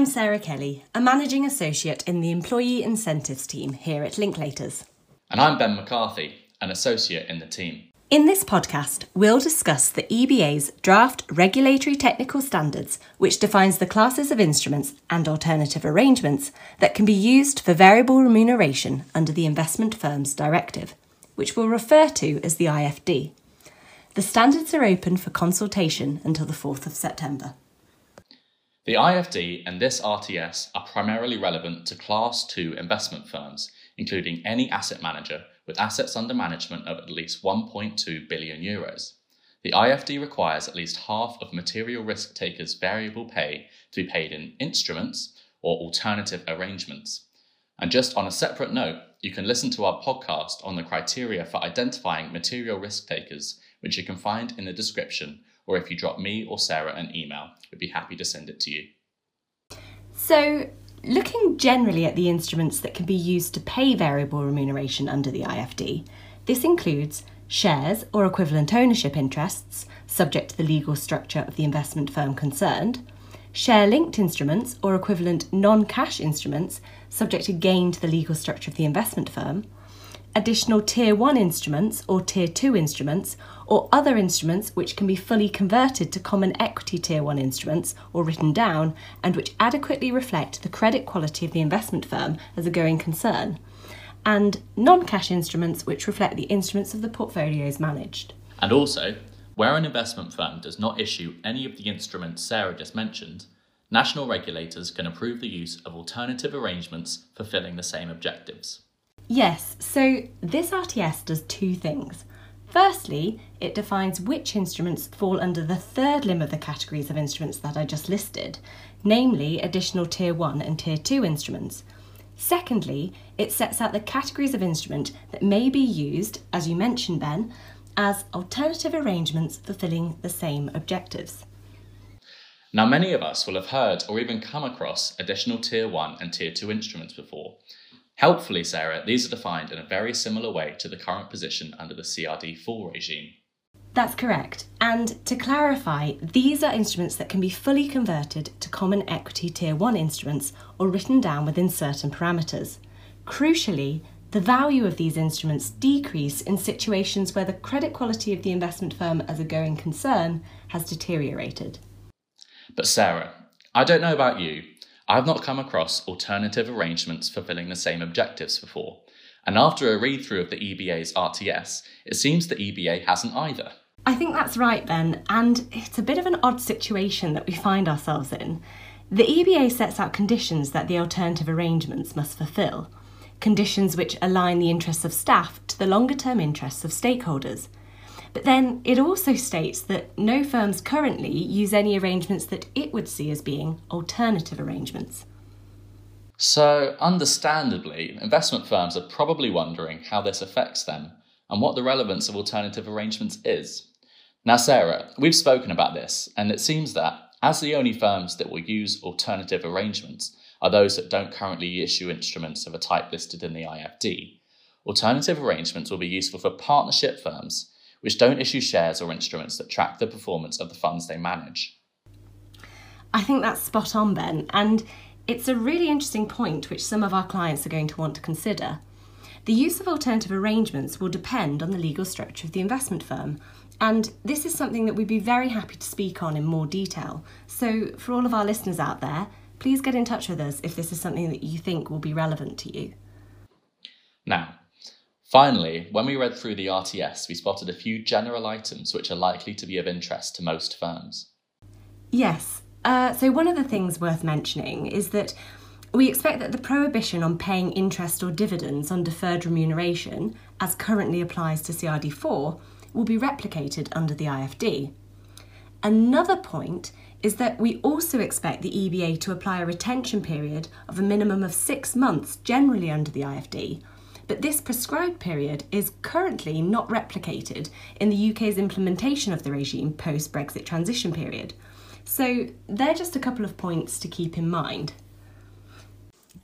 I'm Sarah Kelly, a managing associate in the Employee Incentives team here at Linklaters. And I'm Ben McCarthy, an associate in the team. In this podcast, we'll discuss the EBA's draft regulatory technical standards, which defines the classes of instruments and alternative arrangements that can be used for variable remuneration under the Investment Firms Directive, which we'll refer to as the IFD. The standards are open for consultation until the 4th of September. The IFD and this RTS are primarily relevant to Class 2 investment firms, including any asset manager with assets under management of at least 1.2 billion euros. The IFD requires at least half of material risk takers' variable pay to be paid in instruments or alternative arrangements. And just on a separate note, you can listen to our podcast on the criteria for identifying material risk takers, which you can find in the description, or if you drop me or Sarah an email, we'd be happy to send it to you. So, looking generally at the instruments that can be used to pay variable remuneration under the IFD, this includes shares or equivalent ownership interests, subject to the legal structure of the investment firm concerned, share linked instruments or equivalent non cash instruments, subject again to the legal structure of the investment firm, additional Tier 1 instruments or Tier 2 instruments, or other instruments which can be fully converted to common equity Tier 1 instruments or written down and which adequately reflect the credit quality of the investment firm as a going concern, and non cash instruments which reflect the instruments of the portfolios managed. And also, where an investment firm does not issue any of the instruments Sarah just mentioned, national regulators can approve the use of alternative arrangements fulfilling the same objectives. Yes, so this RTS does two things. Firstly, it defines which instruments fall under the third limb of the categories of instruments that I just listed, namely additional Tier 1 and Tier 2 instruments. Secondly, it sets out the categories of instrument that may be used, as you mentioned, Ben, as alternative arrangements fulfilling the same objectives. Now, many of us will have heard or even come across additional Tier 1 and Tier 2 instruments before, Helpfully, Sarah, these are defined in a very similar way to the current position under the CRD4 regime. That's correct. And to clarify, these are instruments that can be fully converted to common equity tier 1 instruments or written down within certain parameters. Crucially, the value of these instruments decrease in situations where the credit quality of the investment firm as a going concern has deteriorated. But Sarah, I don't know about you, I've not come across alternative arrangements fulfilling the same objectives before, and after a read through of the EBA's RTS, it seems the EBA hasn't either. I think that's right, Ben, and it's a bit of an odd situation that we find ourselves in. The EBA sets out conditions that the alternative arrangements must fulfil, conditions which align the interests of staff to the longer term interests of stakeholders. But then it also states that no firms currently use any arrangements that it would see as being alternative arrangements. So, understandably, investment firms are probably wondering how this affects them and what the relevance of alternative arrangements is. Now, Sarah, we've spoken about this, and it seems that as the only firms that will use alternative arrangements are those that don't currently issue instruments of a type listed in the IFD, alternative arrangements will be useful for partnership firms which don't issue shares or instruments that track the performance of the funds they manage. I think that's spot on, Ben, and it's a really interesting point which some of our clients are going to want to consider. The use of alternative arrangements will depend on the legal structure of the investment firm, and this is something that we'd be very happy to speak on in more detail. So, for all of our listeners out there, please get in touch with us if this is something that you think will be relevant to you. Now, Finally, when we read through the RTS, we spotted a few general items which are likely to be of interest to most firms. Yes. Uh, so, one of the things worth mentioning is that we expect that the prohibition on paying interest or dividends on deferred remuneration, as currently applies to CRD4, will be replicated under the IFD. Another point is that we also expect the EBA to apply a retention period of a minimum of six months generally under the IFD but this prescribed period is currently not replicated in the UK's implementation of the regime post Brexit transition period. So, they're just a couple of points to keep in mind.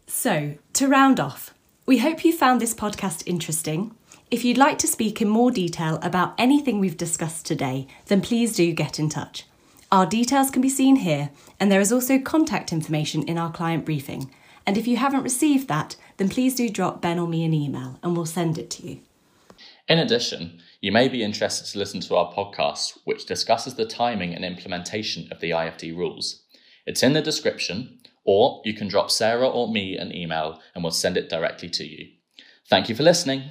So, to round off, we hope you found this podcast interesting. If you'd like to speak in more detail about anything we've discussed today, then please do get in touch. Our details can be seen here, and there is also contact information in our client briefing. And if you haven't received that, then please do drop Ben or me an email and we'll send it to you. In addition, you may be interested to listen to our podcast, which discusses the timing and implementation of the IFD rules. It's in the description, or you can drop Sarah or me an email and we'll send it directly to you. Thank you for listening.